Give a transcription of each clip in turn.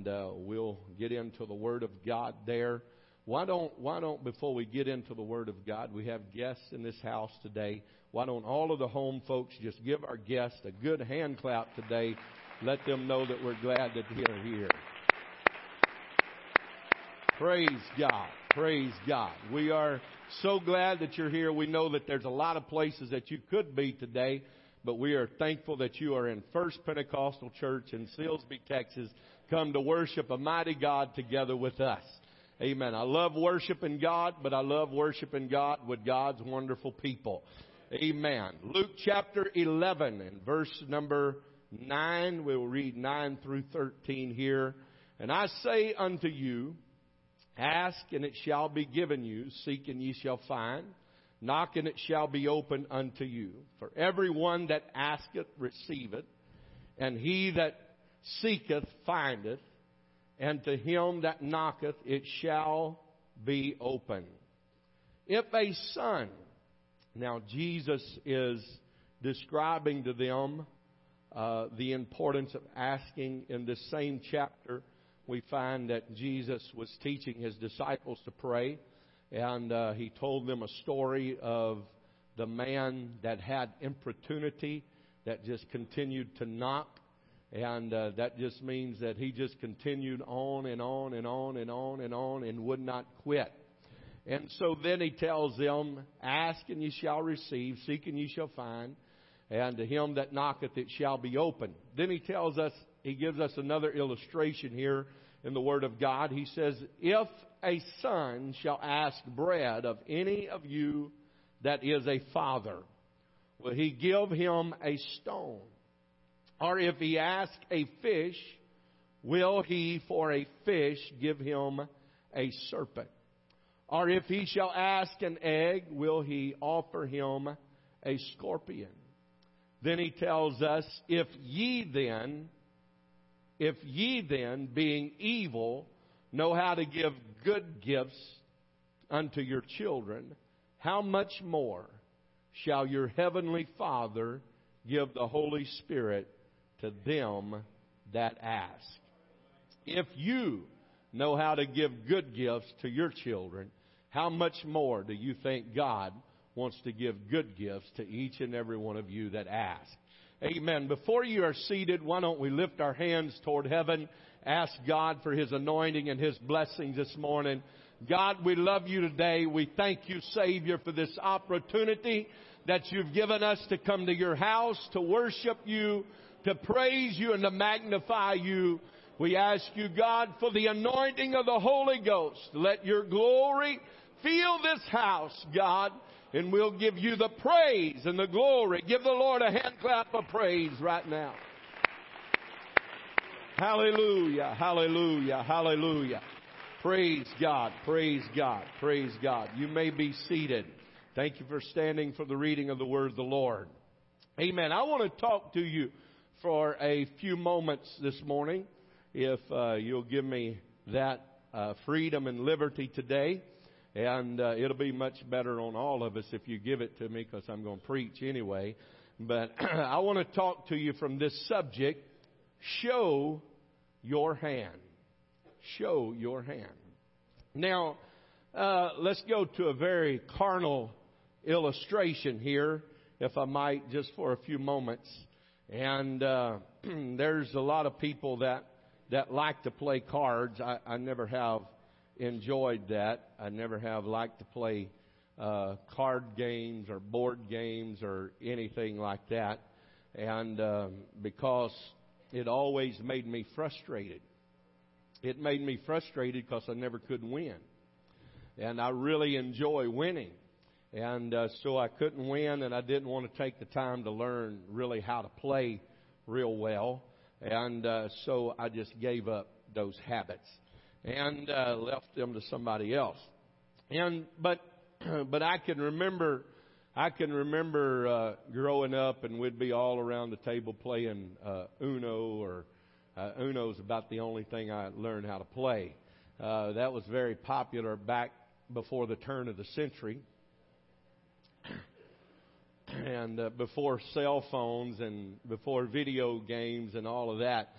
and uh, we'll get into the Word of God there. Why don't, why don't, before we get into the Word of God, we have guests in this house today. Why don't all of the home folks just give our guests a good hand clap today? Let them know that we're glad that they're here. Praise God. Praise God. We are so glad that you're here. We know that there's a lot of places that you could be today, but we are thankful that you are in First Pentecostal Church in Silsbee, Texas, come to worship a mighty God together with us. Amen. I love worshiping God, but I love worshiping God with God's wonderful people. Amen. Luke chapter 11 and verse number 9. We will read 9 through 13 here. And I say unto you, Ask and it shall be given you. Seek and ye shall find. Knock and it shall be opened unto you. For every one that asketh receiveth, and he that seeketh findeth, and to him that knocketh it shall be open. If a son, now Jesus is describing to them uh, the importance of asking in this same chapter. We find that Jesus was teaching his disciples to pray, and uh, he told them a story of the man that had importunity that just continued to knock and uh, that just means that he just continued on and on and on and on and on and would not quit. And so then he tells them, Ask and ye shall receive, seek and ye shall find, and to him that knocketh it shall be open. Then he tells us, he gives us another illustration here in the Word of God. He says, If a son shall ask bread of any of you that is a father, will he give him a stone? Or if he ask a fish, will he for a fish give him a serpent? Or if he shall ask an egg, will he offer him a scorpion? Then he tells us, if ye then, if ye then, being evil, know how to give good gifts unto your children, how much more shall your heavenly Father give the Holy Spirit to them that ask. If you know how to give good gifts to your children, how much more do you think God wants to give good gifts to each and every one of you that ask? Amen. Before you are seated, why don't we lift our hands toward heaven, ask God for His anointing and His blessings this morning. God, we love you today. We thank you, Savior, for this opportunity that you've given us to come to your house, to worship you, to praise you and to magnify you. We ask you, God, for the anointing of the Holy Ghost. Let your glory fill this house, God, and we'll give you the praise and the glory. Give the Lord a hand clap of praise right now. Hallelujah, hallelujah, hallelujah. Praise God, praise God, praise God. You may be seated. Thank you for standing for the reading of the word of the Lord. Amen. I want to talk to you for a few moments this morning, if uh, you'll give me that uh, freedom and liberty today. And uh, it'll be much better on all of us if you give it to me because I'm going to preach anyway. But I want to talk to you from this subject show your hand. Show your hand. Now, uh, let's go to a very carnal illustration here, if I might, just for a few moments. And uh, there's a lot of people that that like to play cards. I, I never have enjoyed that. I never have liked to play uh, card games or board games or anything like that, and um, because it always made me frustrated. It made me frustrated because I never could win, and I really enjoy winning. And uh, so I couldn't win, and I didn't want to take the time to learn really how to play real well. And uh, so I just gave up those habits and uh, left them to somebody else. And but but I can remember I can remember uh, growing up, and we'd be all around the table playing uh, Uno, or uh, Uno's about the only thing I learned how to play. Uh, that was very popular back before the turn of the century and uh, before cell phones and before video games and all of that.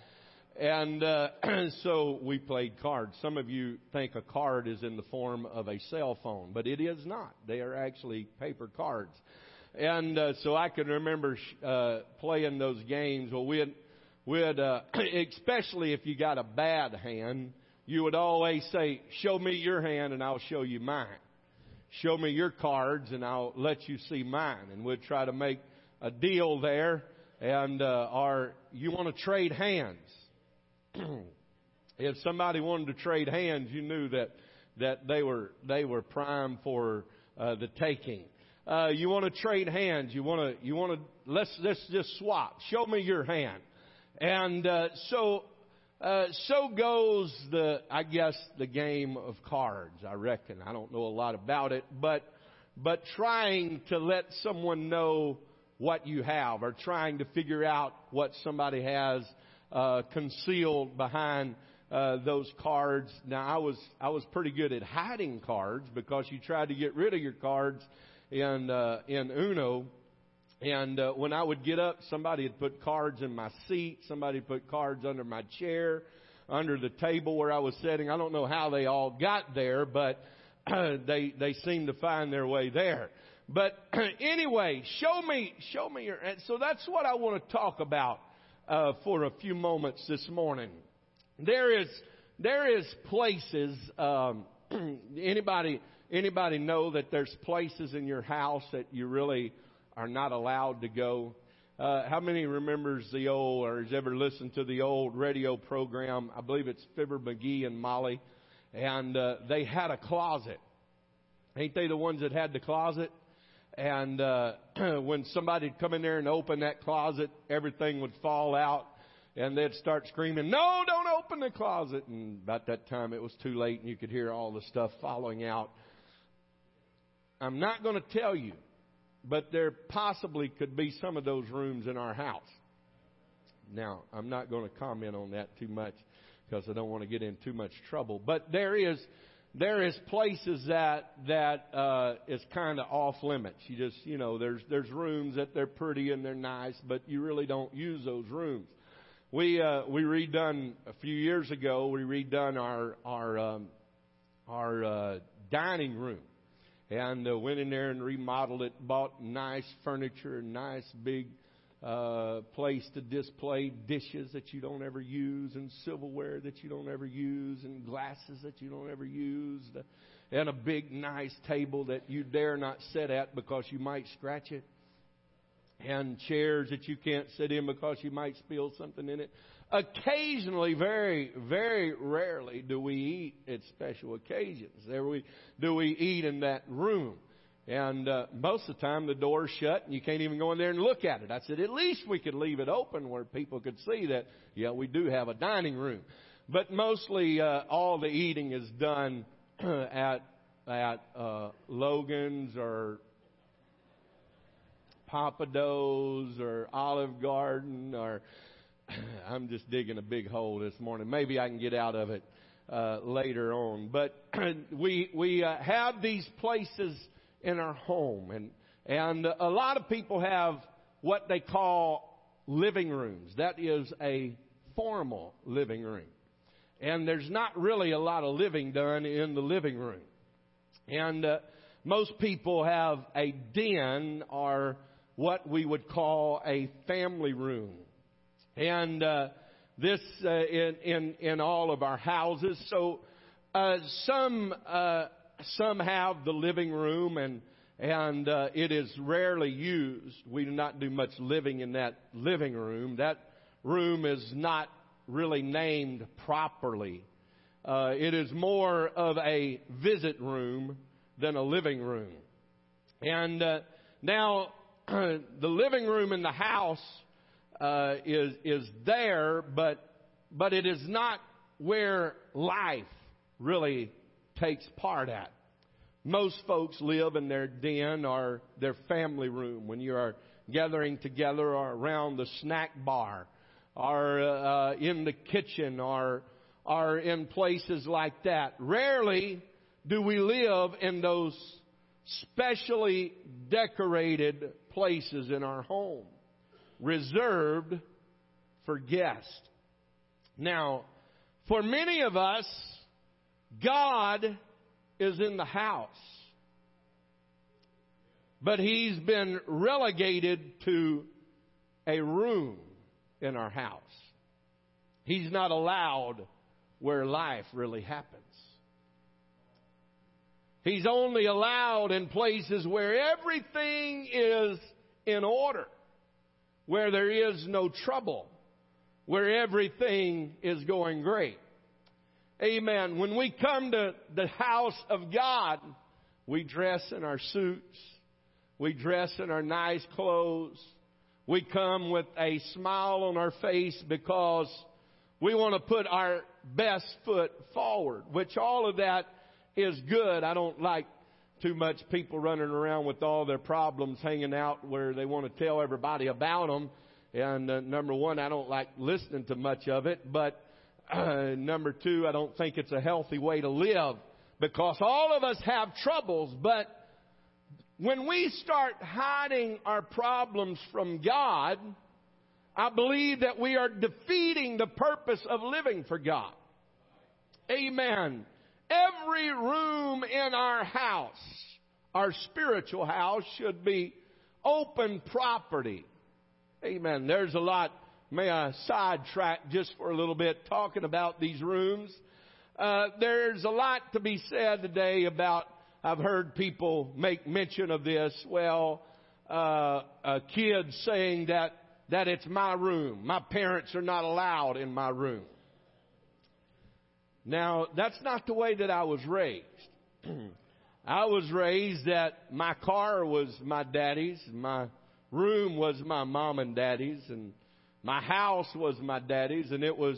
And uh, so we played cards. Some of you think a card is in the form of a cell phone, but it is not. They are actually paper cards. And uh, so I can remember uh, playing those games. Well, we'd, we'd uh, especially if you got a bad hand, you would always say, "Show me your hand, and I'll show you mine. Show me your cards, and I'll let you see mine." And we'd try to make a deal there. And uh, our, you want to trade hands? if somebody wanted to trade hands, you knew that that they were they were prime for uh, the taking. Uh, you want to trade hands. You want to you want to let's let's just swap. Show me your hand. And uh, so uh, so goes the I guess the game of cards. I reckon I don't know a lot about it, but but trying to let someone know what you have or trying to figure out what somebody has uh, concealed behind uh, those cards. Now I was I was pretty good at hiding cards because you tried to get rid of your cards in uh, in Uno. And uh, when I would get up, somebody had put cards in my seat. Somebody put cards under my chair, under the table where I was sitting. I don't know how they all got there, but they they seemed to find their way there. But anyway, show me show me your. And so that's what I want to talk about uh, for a few moments this morning. There is there is places. Um, anybody anybody know that there's places in your house that you really are not allowed to go? Uh, how many remembers the old or has ever listened to the old radio program? I believe it's Fibber McGee and Molly, and uh, they had a closet. Ain't they the ones that had the closet? And uh, when somebody'd come in there and open that closet, everything would fall out, and they'd start screaming, "No, don't open the closet!" And about that time, it was too late, and you could hear all the stuff falling out. I'm not going to tell you, but there possibly could be some of those rooms in our house. Now, I'm not going to comment on that too much because I don't want to get in too much trouble. But there is there is places that that uh, is kind of off limits. You just you know there's there's rooms that they're pretty and they're nice, but you really don't use those rooms. We uh, we redone a few years ago. We redone our our um, our uh, dining room, and uh, went in there and remodeled it. Bought nice furniture, nice big uh, place to display dishes that you don't ever use and silverware that you don't ever use and glasses that you don't ever use and a big nice table that you dare not sit at because you might scratch it and chairs that you can't sit in because you might spill something in it. Occasionally, very, very rarely do we eat at special occasions. There we, do we eat in that room. And uh, most of the time, the door's shut, and you can't even go in there and look at it. I said, at least we could leave it open where people could see that, yeah, we do have a dining room. But mostly, uh, all the eating is done at at uh, Logan's or Pappadeaux's or Olive Garden or I'm just digging a big hole this morning. Maybe I can get out of it uh, later on. But we we uh, have these places in our home. And, and a lot of people have what they call living rooms. That is a formal living room. And there's not really a lot of living done in the living room. And uh, most people have a den or what we would call a family room. And uh, this uh, in, in in all of our houses. So uh, some uh, some have the living room and and uh, it is rarely used. We do not do much living in that living room. That room is not really named properly. Uh, it is more of a visit room than a living room. And uh, now the living room in the house uh, is is there, but but it is not where life really takes part at. Most folks live in their den or their family room when you are gathering together or around the snack bar or uh, in the kitchen or or in places like that. Rarely do we live in those specially decorated places in our home, reserved for guests. Now, for many of us, God is in the house. But he's been relegated to a room in our house. He's not allowed where life really happens. He's only allowed in places where everything is in order, where there is no trouble, where everything is going great. Amen. When we come to the house of God, we dress in our suits. We dress in our nice clothes. We come with a smile on our face because we want to put our best foot forward, which all of that is good. I don't like too much people running around with all their problems hanging out where they want to tell everybody about them. And uh, number one, I don't like listening to much of it. But uh, number two, I don't think it's a healthy way to live because all of us have troubles. But when we start hiding our problems from God, I believe that we are defeating the purpose of living for God. Amen. Every room in our house, our spiritual house, should be open property. Amen. There's a lot, may I sidetrack just for a little bit talking about these rooms. Uh, there's a lot to be said today about, I've heard people make mention of this. Well, uh, a kid saying that, that it's my room. My parents are not allowed in my room. Now, that's not the way that I was raised. I was raised that my car was my daddy's, my room was my mom and daddy's, and my house was my daddy's, and it was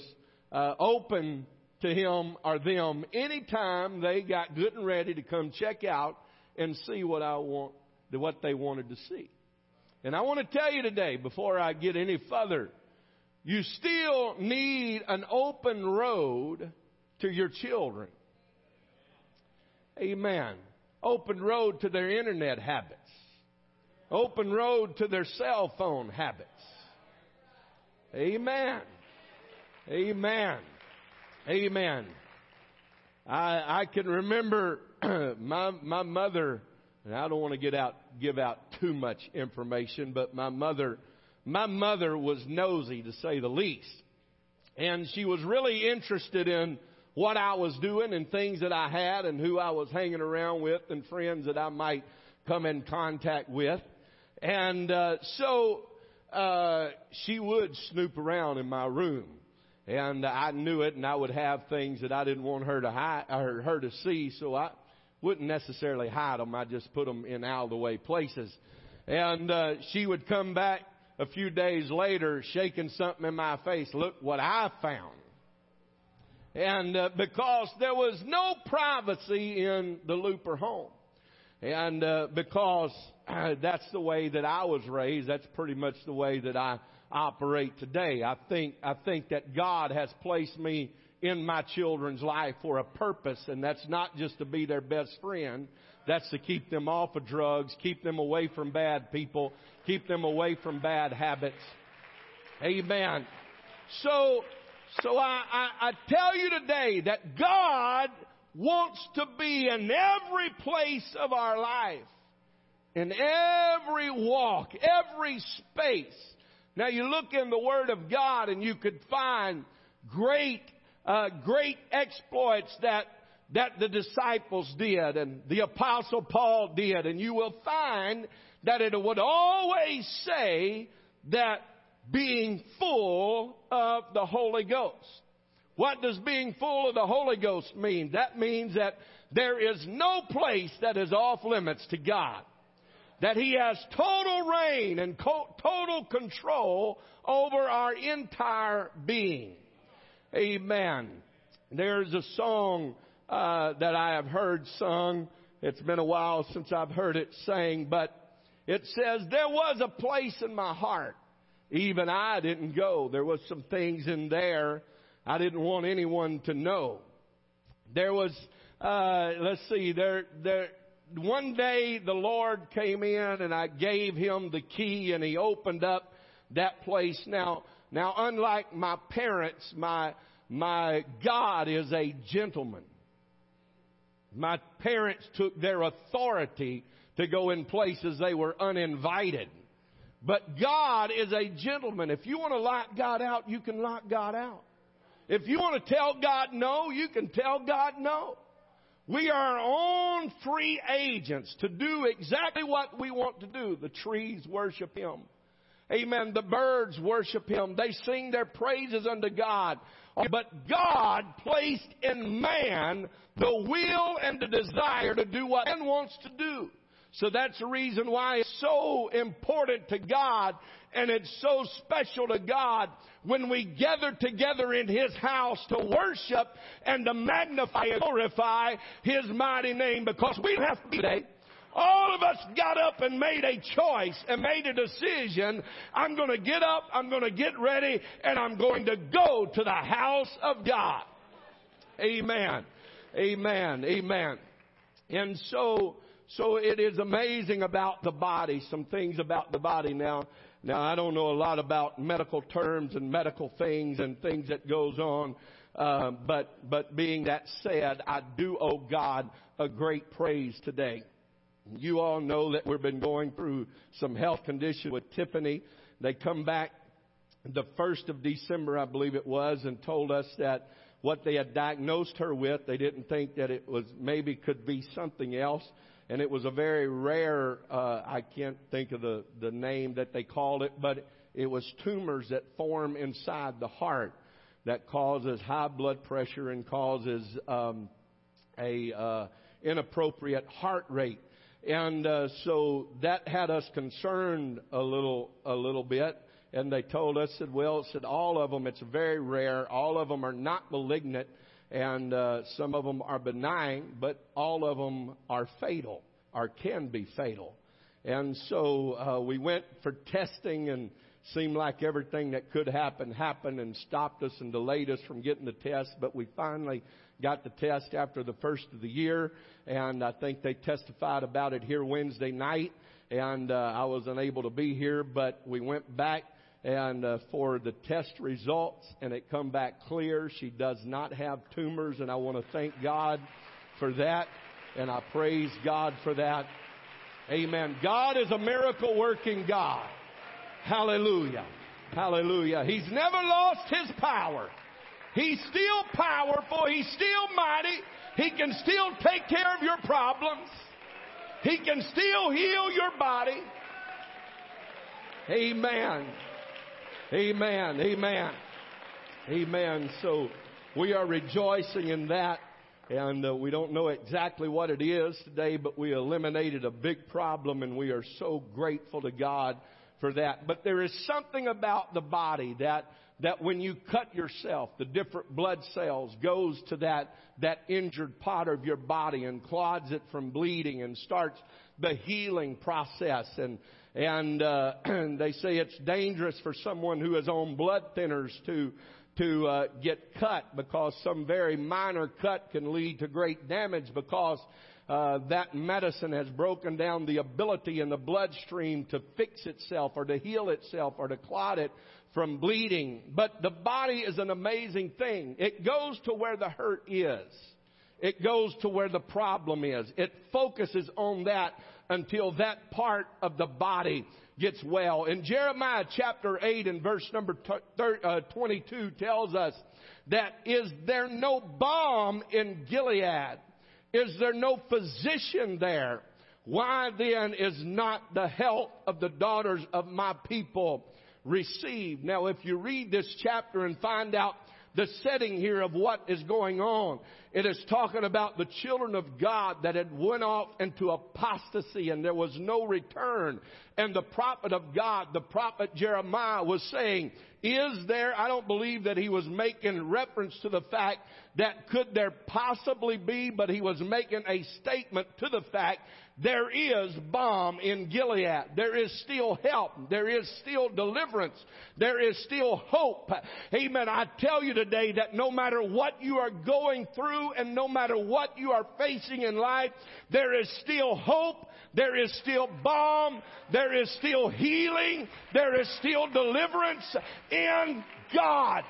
uh, open to him or them anytime they got good and ready to come check out and see what I want, what they wanted to see. And I want to tell you today, before I get any further, you still need an open road to your children. Amen. Open road to their internet habits. Open road to their cell phone habits. Amen. Amen. Amen. I, I can remember my, my mother, and I don't want to get out, give out too much information, but my mother, my mother was nosy to say the least. And she was really interested in what I was doing and things that I had and who I was hanging around with and friends that I might come in contact with. And uh, so uh, she would snoop around in my room. And I knew it, and I would have things that I didn't want her to hide or her to see, so I wouldn't necessarily hide them. I just put them in out of the way places. And uh, she would come back a few days later, shaking something in my face. Look what I found. And uh, because there was no privacy in the Looper home. And uh, because uh, that's the way that I was raised, that's pretty much the way that I operate today. I think, I think that God has placed me in my children's life for a purpose, and that's not just to be their best friend. That's to keep them off of drugs, keep them away from bad people, keep them away from bad habits. Amen. So so I, I, I tell you today that God wants to be in every place of our life, in every walk, every space. Now you look in the Word of God and you could find great, uh, great exploits that that the disciples did and the apostle Paul did, and you will find that it would always say that being full of the Holy Ghost. What does being full of the Holy Ghost mean? That means that there is no place that is off limits to God. That He has total reign and total control over our entire being. Amen. There's a song uh, that I have heard sung. It's been a while since I've heard it sang, but it says, There was a place in my heart even I didn't go. There was some things in there I didn't want anyone to know. There was, uh, let's see, there, there, one day the Lord came in and I gave him the key and he opened up that place. Now, Now, unlike my parents, my, my God is a gentleman. My parents took their authority to go in places they were uninvited. But God is a gentleman. If you want to lock God out, you can lock God out. If you want to tell God no, you can tell God no. We are our own free agents to do exactly what we want to do. The trees worship Him. Amen. The birds worship Him. They sing their praises unto God. But God placed in man the will and the desire to do what man wants to do. So that's the reason why it's so important to God and it's so special to God when we gather together in His house to worship and to magnify and glorify His mighty name because we have to be today. All of us got up and made a choice and made a decision. I'm going to get up, I'm going to get ready, and I'm going to go to the house of God. Amen. Amen. Amen. And so, so it is amazing about the body, some things about the body now. Now I don't know a lot about medical terms and medical things and things that goes on. Uh, but, but being that said, I do owe God a great praise today. You all know that we've been going through some health conditions with Tiffany. They come back the 1st of December, I believe it was, and told us that what they had diagnosed her with, they didn't think that it was maybe could be something else and it was a very rare, uh, I can't think of the, the name that they called it, but it was tumors that form inside the heart that causes high blood pressure and causes um, a uh, inappropriate heart rate. And uh, so that had us concerned a little, a little bit. And they told us, said, well, said all of them, it's very rare. All of them are not malignant and uh, some of them are benign, but all of them are fatal or can be fatal. And so uh, we went for testing and seemed like everything that could happen happened and stopped us and delayed us from getting the test. But we finally got the test after the first of the year, and I think they testified about it here Wednesday night. And uh, I was unable to be here, but we went back and uh, for the test results, and it come back clear. She does not have tumors, and I want to thank God for that, and I praise God for that. Amen. God is a miracle working God. Hallelujah. Hallelujah. He's never lost his power. He's still powerful. He's still mighty. He can still take care of your problems. He can still heal your body. Amen. Amen. Amen. Amen. So we are rejoicing in that. And uh, we don't know exactly what it is today, but we eliminated a big problem and we are so grateful to God for that. But there is something about the body that, that when you cut yourself, the different blood cells goes to that, that injured part of your body and clods it from bleeding and starts the healing process. And, and uh, they say it's dangerous for someone who is on blood thinners to to uh, get cut because some very minor cut can lead to great damage because uh, that medicine has broken down the ability in the bloodstream to fix itself or to heal itself or to clot it from bleeding. But the body is an amazing thing. It goes to where the hurt is. It goes to where the problem is. It focuses on that until that part of the body gets well. In Jeremiah chapter 8 and verse number uh, 22 tells us that is there no balm in Gilead? Is there no physician there? Why then is not the health of the daughters of my people received? Now if you read this chapter and find out the setting here of what is going on. It is talking about the children of God that had went off into apostasy and there was no return. And the prophet of God, the prophet Jeremiah was saying, is there, I don't believe that he was making reference to the fact that could there possibly be, but he was making a statement to the fact there is balm in Gilead. There is still help. There is still deliverance. There is still hope. Amen. I tell you today that no matter what you are going through and no matter what you are facing in life, there is still hope. There is still balm. There is still healing. There is still deliverance in God.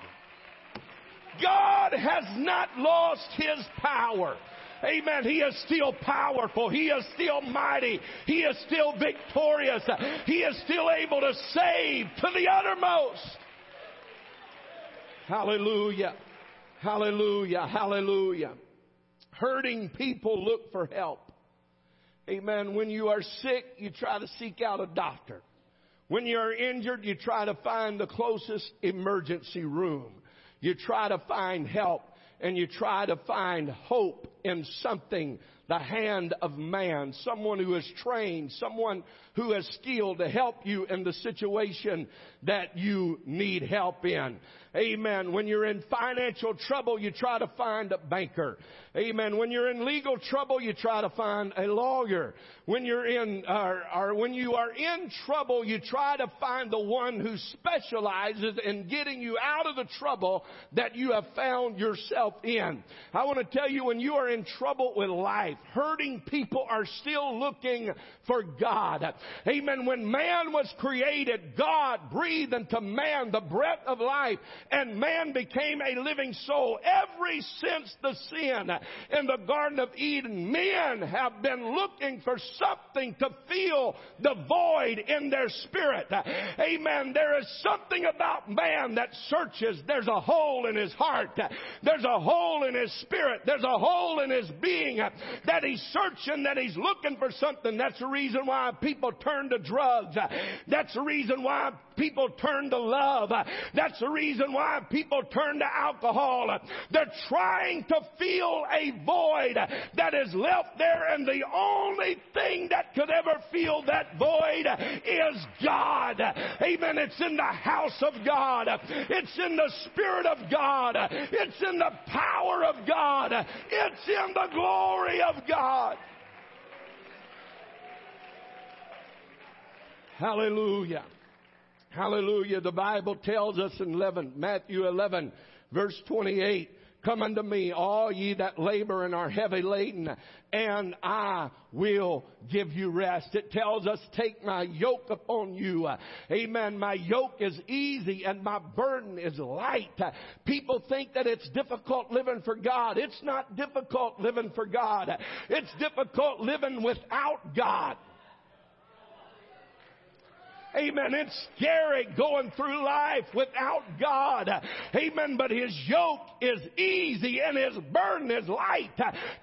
God has not lost his power. Amen. He is still powerful. He is still mighty. He is still victorious. He is still able to save to the uttermost. Hallelujah. Hallelujah. Hallelujah. Hurting people look for help. Amen. When you are sick, you try to seek out a doctor. When you're injured, you try to find the closest emergency room. You try to find help and you try to find hope in something, the hand of man, someone who is trained, someone who has skill to help you in the situation that you need help in. Amen. When you're in financial trouble, you try to find a banker. Amen. When you're in legal trouble, you try to find a lawyer. When you're in, or, or when you are in trouble, you try to find the one who specializes in getting you out of the trouble that you have found yourself in. I want to tell you, when you are in trouble with life, hurting people are still looking for God. Amen. When man was created, God breathed into man the breath of life and man became a living soul. Every since the sin in the Garden of Eden, men have been looking for something to fill the void in their spirit. Amen. There is something about man that searches. There's a hole in his heart. There's a hole in his spirit. There's a hole in his being that he's searching, that he's looking for something. That's the reason why people turn to drugs. That's the reason why people turn to love. That's the reason why people turn to alcohol. They're trying to fill a void that is left there and the only thing that could ever fill that void is God. Amen. It's in the house of God. It's in the Spirit of God. It's in the power of God. It's in the glory of God. Hallelujah. Hallelujah. The Bible tells us in 11, Matthew 11, verse 28, Come unto me, all ye that labor and are heavy laden, and I will give you rest. It tells us, take my yoke upon you. Amen. My yoke is easy and my burden is light. People think that it's difficult living for God. It's not difficult living for God. It's difficult living without God. Amen. It's scary going through life without God. Amen. But His yoke is easy and His burden is light.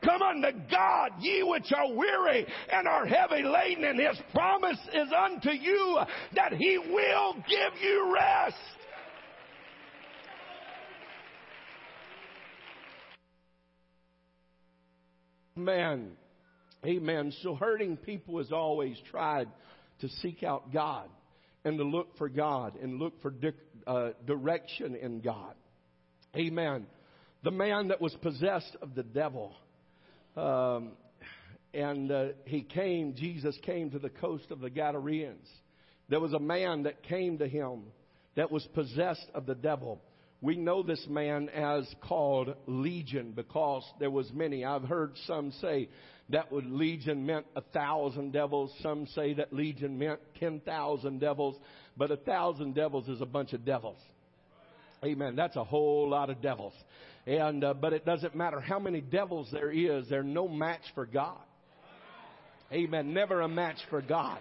Come unto God, ye which are weary and are heavy laden, and His promise is unto you that He will give you rest. Amen. Amen. So hurting people has always tried to seek out God and to look for God and look for di- uh, direction in God. Amen. The man that was possessed of the devil, um, and uh, he came, Jesus came to the coast of the Gadareans. There was a man that came to him that was possessed of the devil. We know this man as called Legion because there was many. I've heard some say that would legion meant a thousand devils. Some say that legion meant ten thousand devils, but a thousand devils is a bunch of devils. Amen. That's a whole lot of devils. And uh, but it doesn't matter how many devils there is, they're no match for God. Amen. Never a match for God.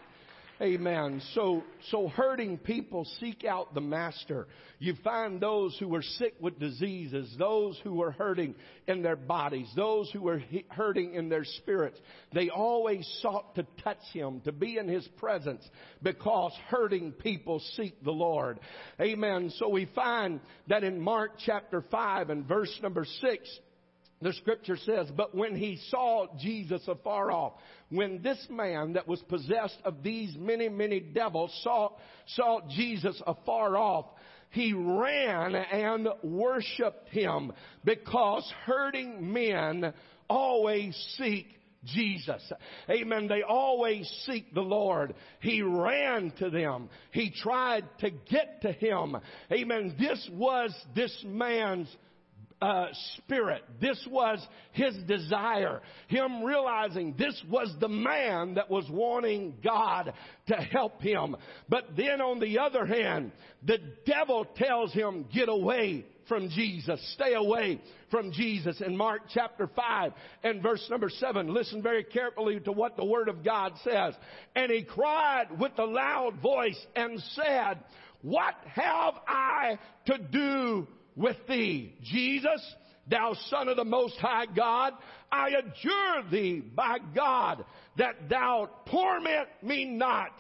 Amen. So, so hurting people seek out the master. You find those who are sick with diseases, those who are hurting in their bodies, those who are hurting in their spirits. They always sought to touch him, to be in his presence because hurting people seek the Lord. Amen. So we find that in Mark chapter 5 and verse number 6, the scripture says, but when he saw Jesus afar off, when this man that was possessed of these many, many devils saw, saw Jesus afar off, he ran and worshiped him because hurting men always seek Jesus. Amen. They always seek the Lord. He ran to them. He tried to get to him. Amen. This was this man's uh, spirit. This was his desire. Him realizing this was the man that was wanting God to help him. But then on the other hand, the devil tells him, get away from Jesus. Stay away from Jesus. In Mark chapter 5 and verse number 7, listen very carefully to what the Word of God says. And he cried with a loud voice and said, What have I to do with thee. Jesus, thou son of the most high God, I adjure thee by God that thou torment me not.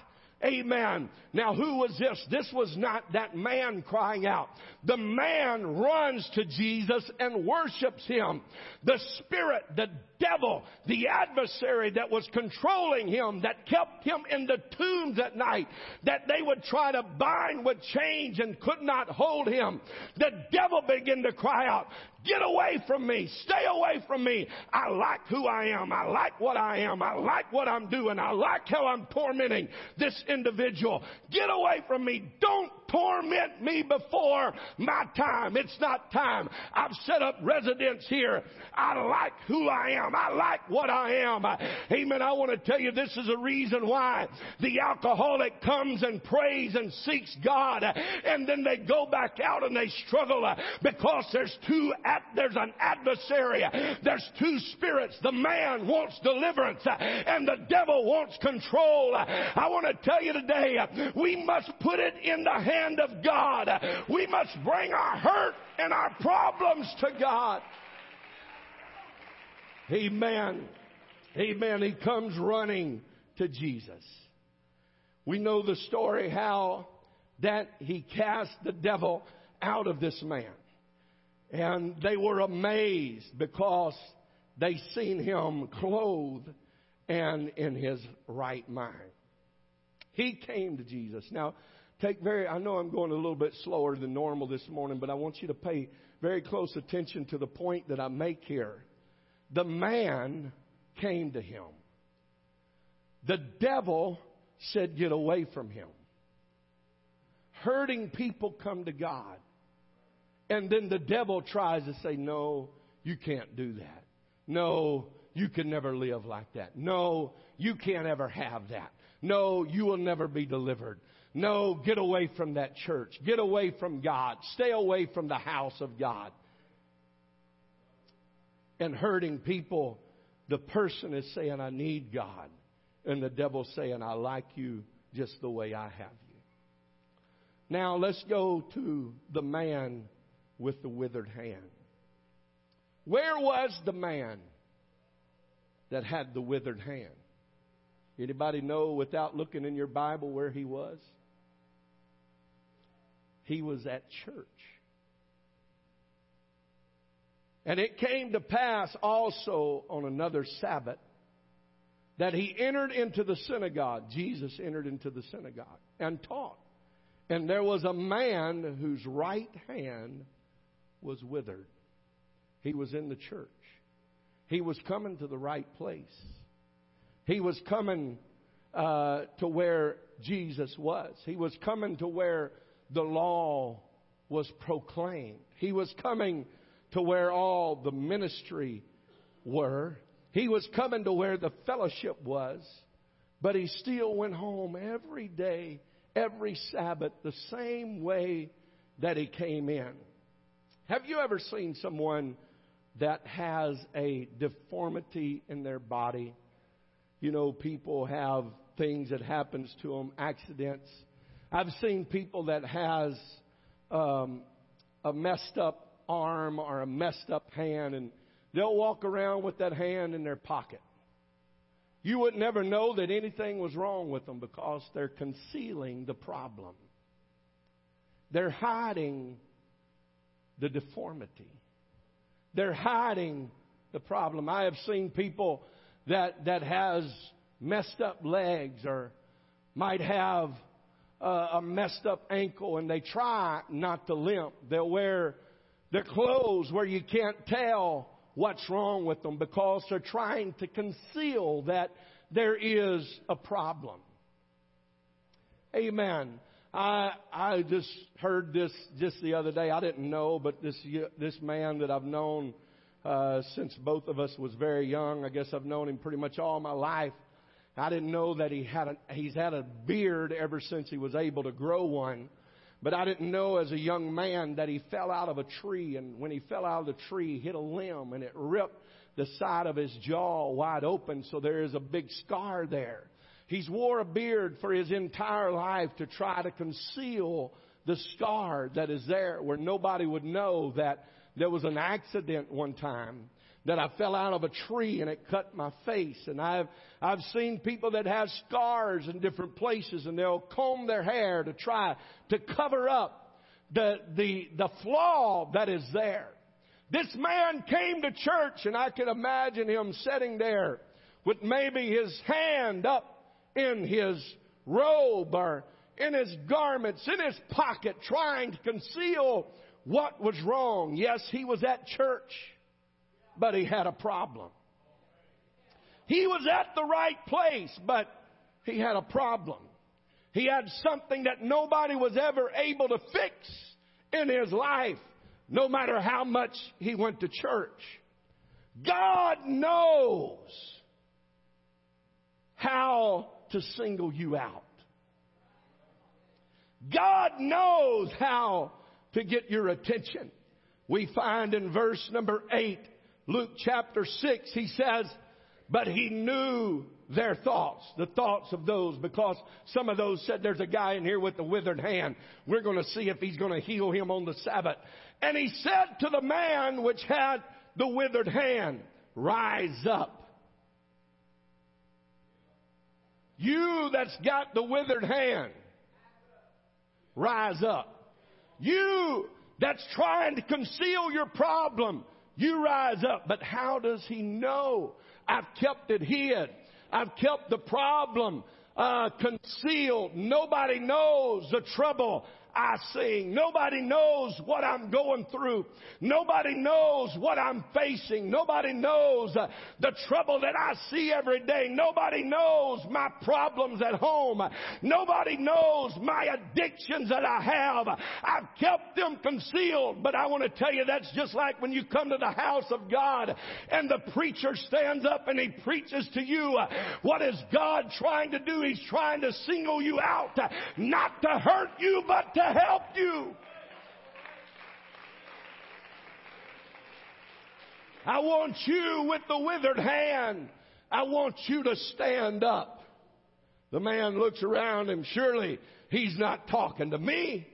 Amen. Now who was this? This was not that man crying out. The man runs to Jesus and worships him. The spirit, the devil, the adversary that was controlling him, that kept him in the tombs at night, that they would try to bind with chains and could not hold him. The devil began to cry out, Get away from me. Stay away from me. I like who I am. I like what I am. I like what I'm doing. I like how I'm tormenting this individual. Get away from me. Don't torment me before my time. It's not time. I've set up residence here. I like who I am. I like what I am. Amen. I want to tell you this is a reason why the alcoholic comes and prays and seeks God and then they go back out and they struggle uh, because there's two, there's an adversary. There's two spirits. The man wants deliverance uh, and the devil wants control. I want to tell you today, uh, we must put it in the hand of God. We must bring our hurt and our problems to God. Amen. Amen. He comes running to Jesus. We know the story how that he cast the devil out of this man. And they were amazed because they seen him clothed and in his right mind. He came to Jesus. Now, take very, I know I'm going a little bit slower than normal this morning, but I want you to pay very close attention to the point that I make here. The man came to him. The devil said, Get away from him. Hurting people come to God. And then the devil tries to say, No, you can't do that. No, you can never live like that. No, you can't ever have that. No, you will never be delivered. No, get away from that church. Get away from God. Stay away from the house of God. And hurting people, the person is saying, I need God. And the devil saying, I like you just the way I have you. Now let's go to the man with the withered hand. Where was the man that had the withered hand? Anybody know without looking in your Bible where he was? He was at church. And it came to pass also on another Sabbath that he entered into the synagogue. Jesus entered into the synagogue and taught. And there was a man whose right hand was withered. He was in the church. He was coming to the right place. He was coming uh, to where Jesus was. He was coming to where the law was proclaimed. He was coming to where all the ministry were. He was coming to where the fellowship was. But he still went home every day, every Sabbath, the same way that he came in. Have you ever seen someone that has a deformity in their body? You know, people have things that happens to them, accidents, I've seen people that has um, a messed up arm or a messed up hand, and they'll walk around with that hand in their pocket. You would never know that anything was wrong with them because they're concealing the problem. They're hiding the deformity. They're hiding the problem. I have seen people that, that has messed up legs or might have uh, a messed up ankle and they try not to limp. They'll wear their clothes where you can't tell what's wrong with them because they're trying to conceal that there is a problem. Amen. I I just heard this just the other day. I didn't know, but this this man that I've known uh, since both of us was very young. I guess I've known him pretty much all my life. I didn't know that he had a, he's had a beard ever since he was able to grow one. But I didn't know as a young man that he fell out of a tree, and when he fell out of the tree, he hit a limb, and it ripped the side of his jaw wide open, so there is a big scar there. He's wore a beard for his entire life to try to conceal the scar that is there where nobody would know that there was an accident one time that I fell out of a tree and it cut my face. And I've, I've seen people that have scars in different places and they'll comb their hair to try to cover up the, the, the flaw that is there. This man came to church and I can imagine him sitting there with maybe his hand up in his robe or in his garments, in his pocket, trying to conceal what was wrong. Yes, he was at church, but he had a problem. He was at the right place, but he had a problem. He had something that nobody was ever able to fix in his life, no matter how much he went to church. God knows how to single you out. God knows how to get your attention. We find in verse number 8, Luke chapter 6, he says, but he knew their thoughts, the thoughts of those, because some of those said, there's a guy in here with a withered hand. We're going to see if he's going to heal him on the Sabbath. And he said to the man which had the withered hand, rise up. You that's got the withered hand, rise up. You that's trying to conceal your problem, you rise up. But how does he know? I've kept it hid. I've kept the problem uh, concealed. Nobody knows the trouble I sing. Nobody knows what I'm going through. Nobody knows what I'm facing. Nobody knows uh, the trouble that I see every day. Nobody knows my problems at home. Nobody knows my addictions that I have. I've kept them concealed, but I want to tell you that's just like when you come to the house of God and the preacher stands up and he preaches to you. What is God trying to do? He's trying to single you out, not to hurt you, but to to help you. I want you with the withered hand. I want you to stand up. The man looks around him. Surely he's not talking to me.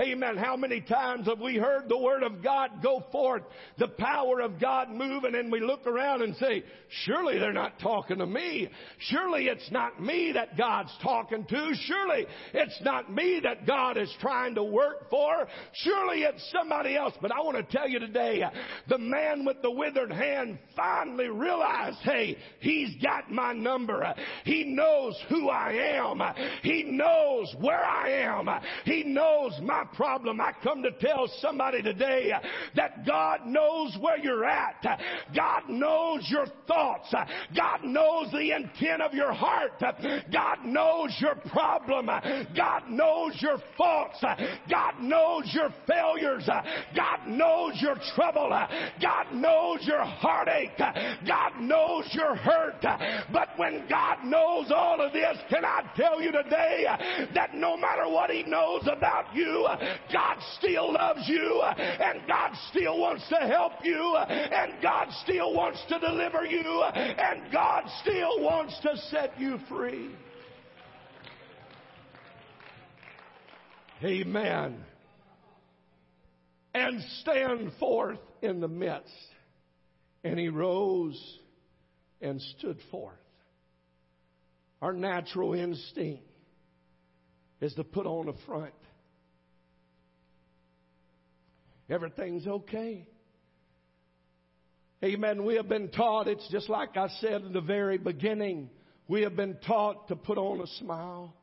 Amen. How many times have we heard the word of God go forth, the power of God move, and then we look around and say, surely they're not talking to me. Surely it's not me that God's talking to. Surely it's not me that God is trying to work for. Surely it's somebody else. But I want to tell you today, the man with the withered hand finally realized, hey, he's got my number. He knows who I am. He knows where I am. He knows my problem. I come to tell somebody today that God knows where you're at. God knows your thoughts. God knows the intent of your heart. God knows your problem. God knows your faults. God knows your failures. God knows your trouble. God knows your heartache. God knows your hurt. But when God knows all of this, can I tell you today that no matter what He knows about you, God still loves you and God still wants to help you and God still wants to deliver you and God still wants to set you free. Amen. And stand forth in the midst. And he rose and stood forth. Our natural instinct is to put on a front. Everything's okay. Amen. We have been taught, it's just like I said in the very beginning, we have been taught to put on a smile.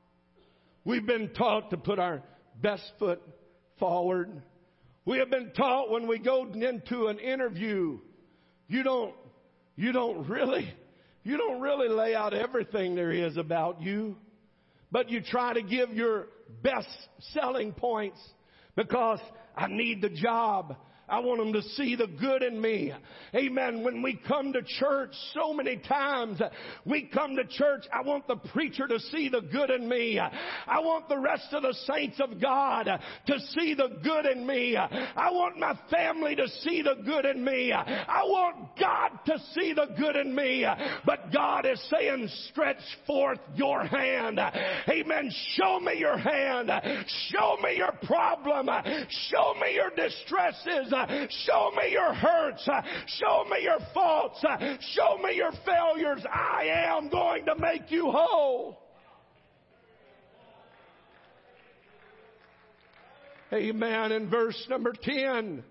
We've been taught to put our best foot forward. We have been taught when we go into an interview, you don't, you don't really, you don't really lay out everything there is about you. but you try to give your best selling points because I need the job. I want them to see the good in me. Amen. When we come to church so many times, we come to church, I want the preacher to see the good in me. I want the rest of the saints of God to see the good in me. I want my family to see the good in me. I want God to see the good in me. But God is saying, stretch forth your hand. Amen. Show me your hand. Show me your problem. Show me your distresses. Show me your hurts. Show me your faults. Show me your failures. I am going to make you whole. Amen. In verse number 10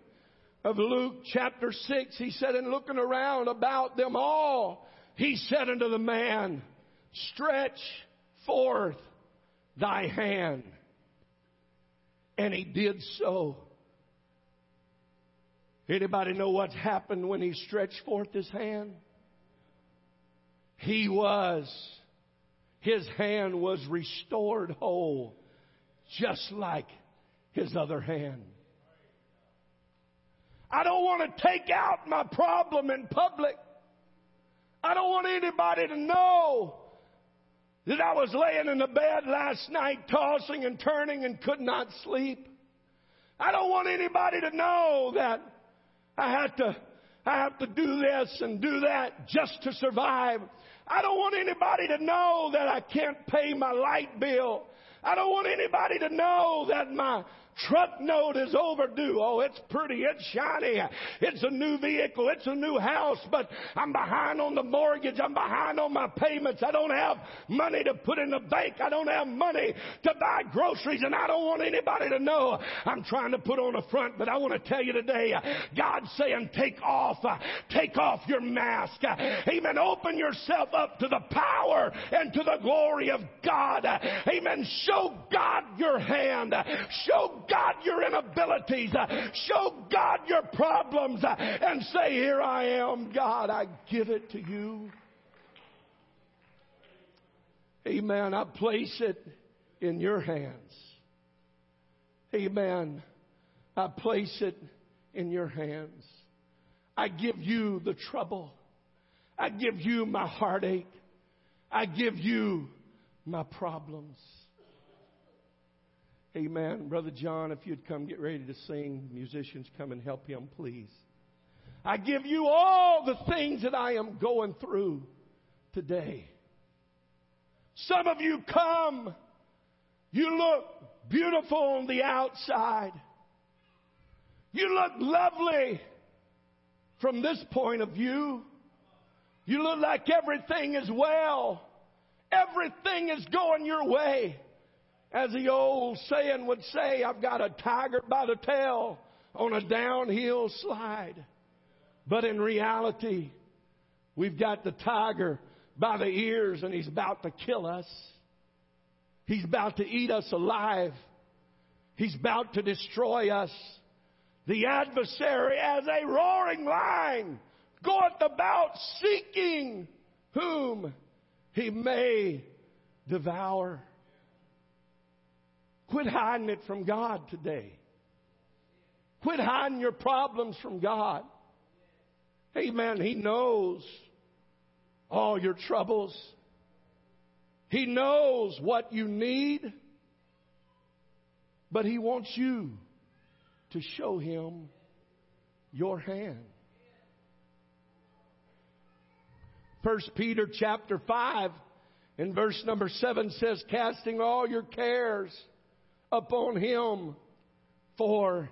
of Luke chapter 6, he said, And looking around about them all, he said unto the man, Stretch forth thy hand. And he did so. Anybody know what happened when he stretched forth his hand? He was, his hand was restored whole, just like his other hand. I don't want to take out my problem in public. I don't want anybody to know that I was laying in the bed last night tossing and turning and could not sleep. I don't want anybody to know that I have to, I have to do this and do that just to survive. I don't want anybody to know that I can't pay my light bill. I don't want anybody to know that my truck note is overdue. Oh, it's pretty, it's shiny, it's a new vehicle, it's a new house, but I'm behind on the mortgage, I'm behind on my payments, I don't have money to put in the bank, I don't have money to buy groceries, and I don't want anybody to know I'm trying to put on a front, but I want to tell you today, God's saying take off, take off your mask. Amen. Open yourself up to the power and to the glory of God. Amen. Show God your hand. Show God your inabilities. Uh, show God your problems uh, and say, Here I am, God, I give it to you. Amen. I place it in your hands. Amen. I place it in your hands. I give you the trouble. I give you my heartache. I give you my problems. Amen. Brother John, if you'd come get ready to sing, musicians come and help him, please. I give you all the things that I am going through today. Some of you come, you look beautiful on the outside. You look lovely from this point of view. You look like everything is well. Everything is going your way. As the old saying would say, I've got a tiger by the tail on a downhill slide. But in reality, we've got the tiger by the ears and he's about to kill us. He's about to eat us alive. He's about to destroy us. The adversary as a roaring lion goeth about seeking whom he may devour. Quit hiding it from God today. Quit hiding your problems from God. Amen. He knows all your troubles. He knows what you need. But He wants you to show Him your hand. First Peter chapter 5 in verse number 7 says, casting all your cares upon him, for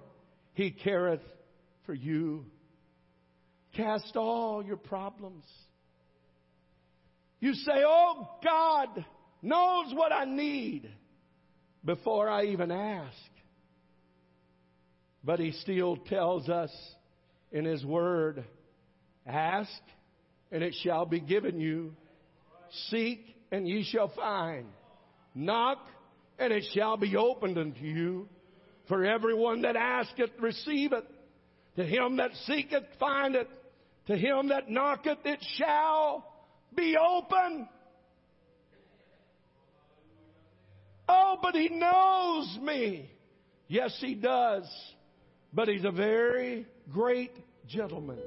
he careth for you. Cast all your problems. You say, Oh, God knows what I need before I even ask. But he still tells us in his word, ask and it shall be given you. Seek and ye shall find. Knock and it shall be opened unto you. For everyone that asketh receiveth. To him that seeketh findeth. To him that knocketh it shall be open. Oh, but he knows me. Yes, he does. But he's a very great gentleman.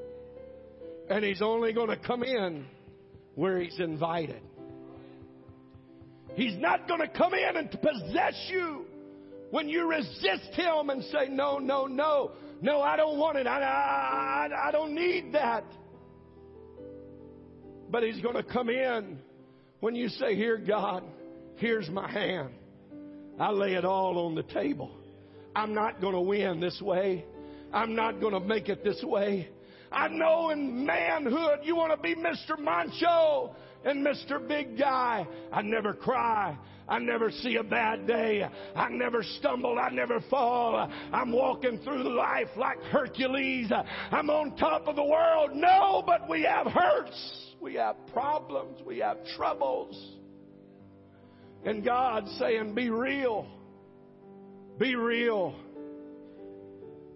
And he's only going to come in where he's invited. He's not going to come in and possess you when you resist him and say, no, no, no, no, I don't want it. I, I, I don't need that. But he's going to come in when you say, here, God, here's my hand. I lay it all on the table. I'm not going to win this way. I'm not going to make it this way. I know in manhood you want to be Mr. Mancho and Mr. Big Guy. I never cry. I never see a bad day. I never stumble. I never fall. I'm walking through life like Hercules. I'm on top of the world. No, but we have hurts. We have problems. We have troubles. And God's saying, be real. Be real.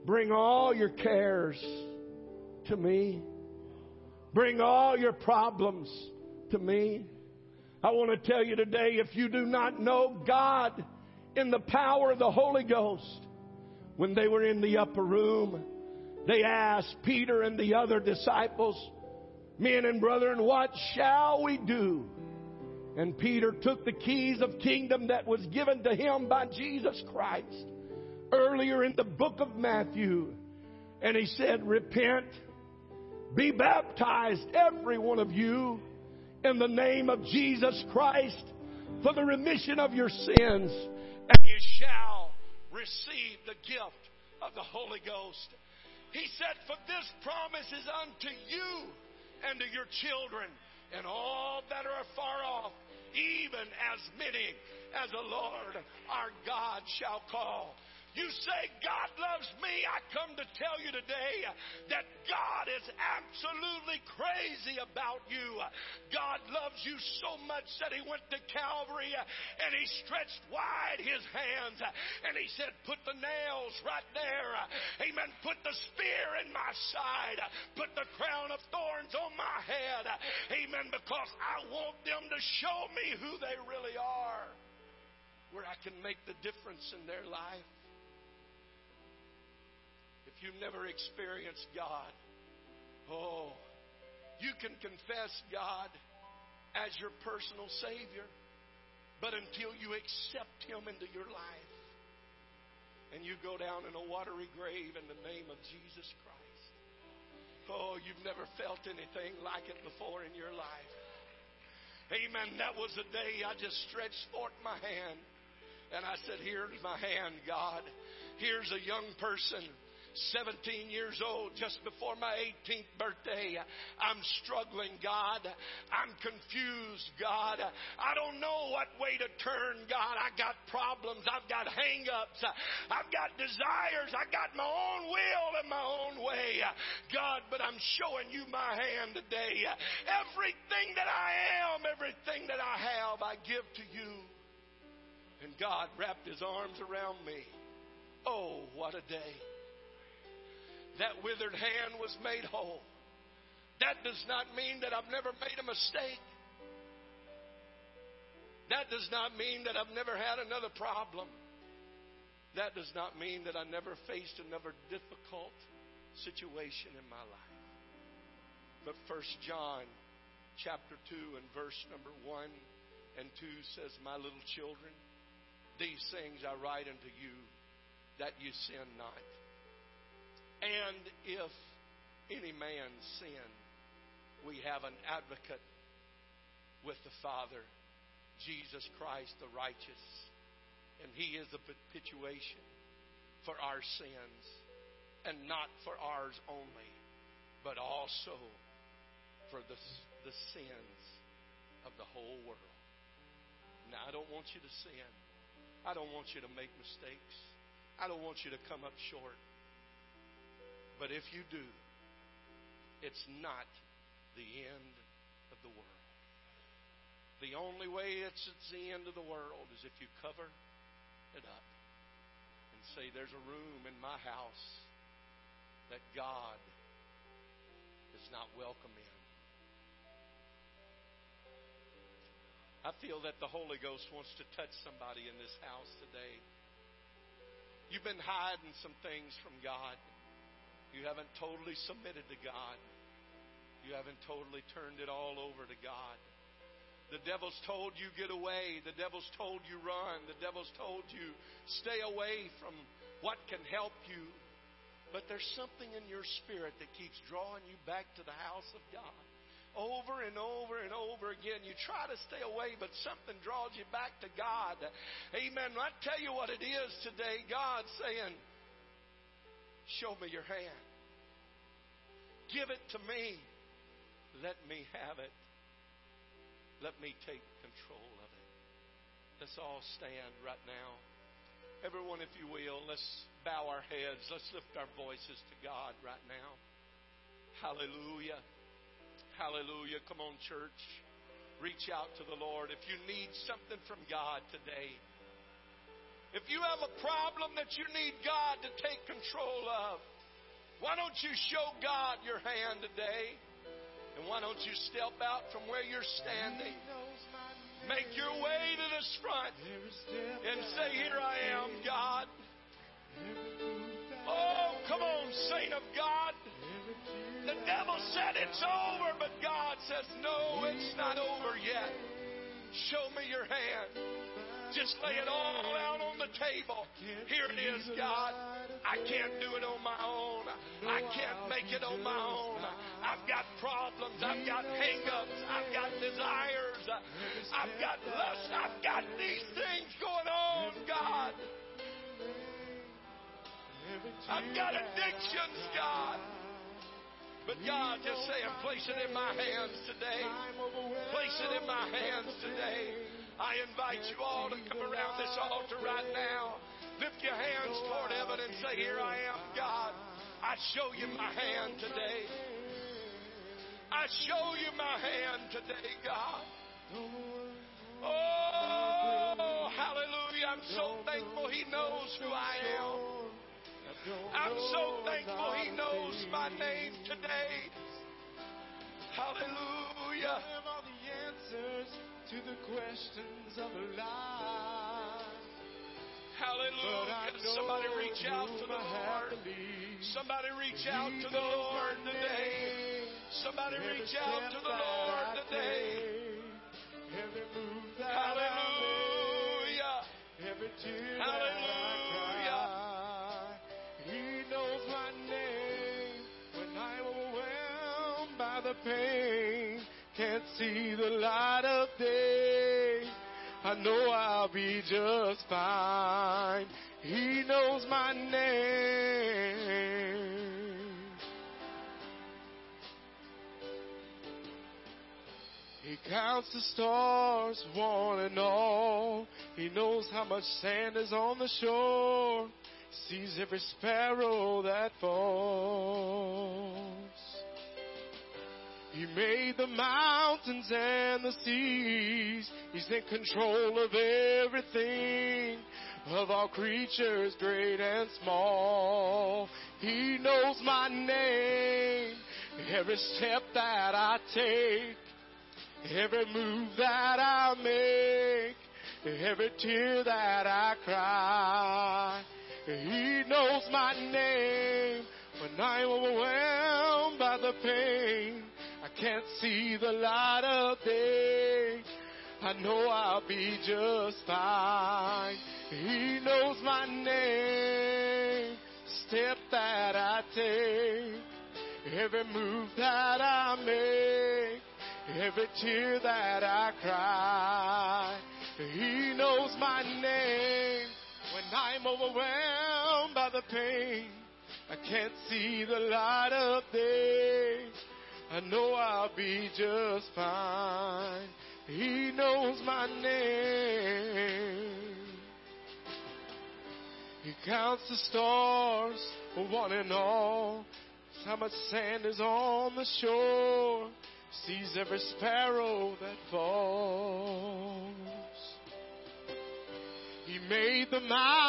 Bring all your cares to me. Bring all your problems to me. I want to tell you today if you do not know God in the power of the Holy Ghost, when they were in the upper room, they asked Peter and the other disciples, Men and brethren, what shall we do? And Peter took the keys of kingdom that was given to him by Jesus Christ earlier in the book of Matthew. And he said, Repent, be baptized, every one of you, in the name of Jesus Christ for the remission of your sins, and you shall receive the gift of the Holy Ghost. He said, For this promise is unto you and to your children and all that are far off, even as many as the Lord our God shall call. You say, God loves tell you today that God is absolutely crazy about you. God loves you so much that He went to Calvary and He stretched wide His hands and He said, Put the nails right there. Amen. Put the spear in my side. Put the crown of thorns on my head. Amen. Because I want them to show me who they really are. Where I can make the difference in their life if you've never experienced God, oh, you can confess God as your personal Savior, but until you accept Him into your life and you go down in a watery grave in the name of Jesus Christ, oh, you've never felt anything like it before in your life. Amen. That was the day I just stretched forth my hand and I said, Here's my hand, God. Here's a young person 17 years old, just before my 18th birthday. I'm struggling, God. I'm confused, God. I don't know what way to turn, God. I got problems. I've got hang ups. I've got desires. I got my own will and my own way. God, but I'm showing you my hand today. Everything that I am, everything that I have, I give to you. And God wrapped his arms around me. Oh, what a day that withered hand was made whole. That does not mean that I've never made a mistake. That does not mean that I've never had another problem. That does not mean that I never faced another difficult situation in my life. But First John chapter 2 and verse number 1 and 2 says, My little children, these things I write unto you that you sin not. And if any man sin, we have an advocate with the Father, Jesus Christ the righteous. And he is the propitiation for our sins, and not for ours only, but also for the, the sins of the whole world. Now, I don't want you to sin. I don't want you to make mistakes. I don't want you to come up short. But if you do, it's not the end of the world. The only way it's, it's the end of the world is if you cover it up and say, There's a room in my house that God is not welcome in. I feel that the Holy Ghost wants to touch somebody in this house today. You've been hiding some things from God. You haven't totally submitted to God. You haven't totally turned it all over to God. The devil's told you get away. The devil's told you run. The devil's told you stay away from what can help you. But there's something in your spirit that keeps drawing you back to the house of God over and over and over again. You try to stay away, but something draws you back to God. Amen. I tell you what it is today. God's saying, Show me your hand. Give it to me. Let me have it. Let me take control of it. Let's all stand right now. Everyone, if you will, let's bow our heads. Let's lift our voices to God right now. Hallelujah. Hallelujah. Come on, church. Reach out to the Lord. If you need something from God today, if you have a problem that you need God to take control of, why don't you show God your hand today? And why don't you step out from where you're standing? Make your way to this front and say, Here I am, God. Oh, come on, saint of God. The devil said it's over, but God says, no, it's not over yet. Show me your hand. Just lay it all out on the table. Here it is, God. I can't do it on my own. I can't make it on my own. I've got problems. I've got hang-ups. I've got desires. I've got lust. I've got these things going on, God. I've got addictions, God. But God, just saying, place it in my hands today. Place it in my hands today. I invite you all to come around this altar right now. Lift your hands toward heaven and say, Here I am, God. I show you my hand today. I show you my hand today, God. Oh, hallelujah. I'm so thankful He knows who I am. I'm so thankful He knows my name today. Hallelujah. All the answers to the questions of life. Hallelujah. Somebody reach out to the Lord. Somebody reach out to the Lord today. Somebody reach out to the Lord today. Hallelujah. Hallelujah. He knows my name when I'm overwhelmed by the pain, can't see the light of day. I know I'll be just fine. He knows my name. He counts the stars, one and all. He knows how much sand is on the shore. Sees every sparrow that falls. He made the mountains and the seas. He's in control of everything, of all creatures, great and small. He knows my name, every step that I take, every move that I make, every tear that I cry. He knows my name when I'm overwhelmed by the pain can't see the light of day. I know I'll be just fine. He knows my name, step that I take, every move that I make, every tear that I cry. He knows my name when I'm overwhelmed by the pain. I can't see the light of day. I know I'll be just fine. He knows my name. He counts the stars, one and all. How much sand is on the shore. Sees every sparrow that falls. He made the mountain.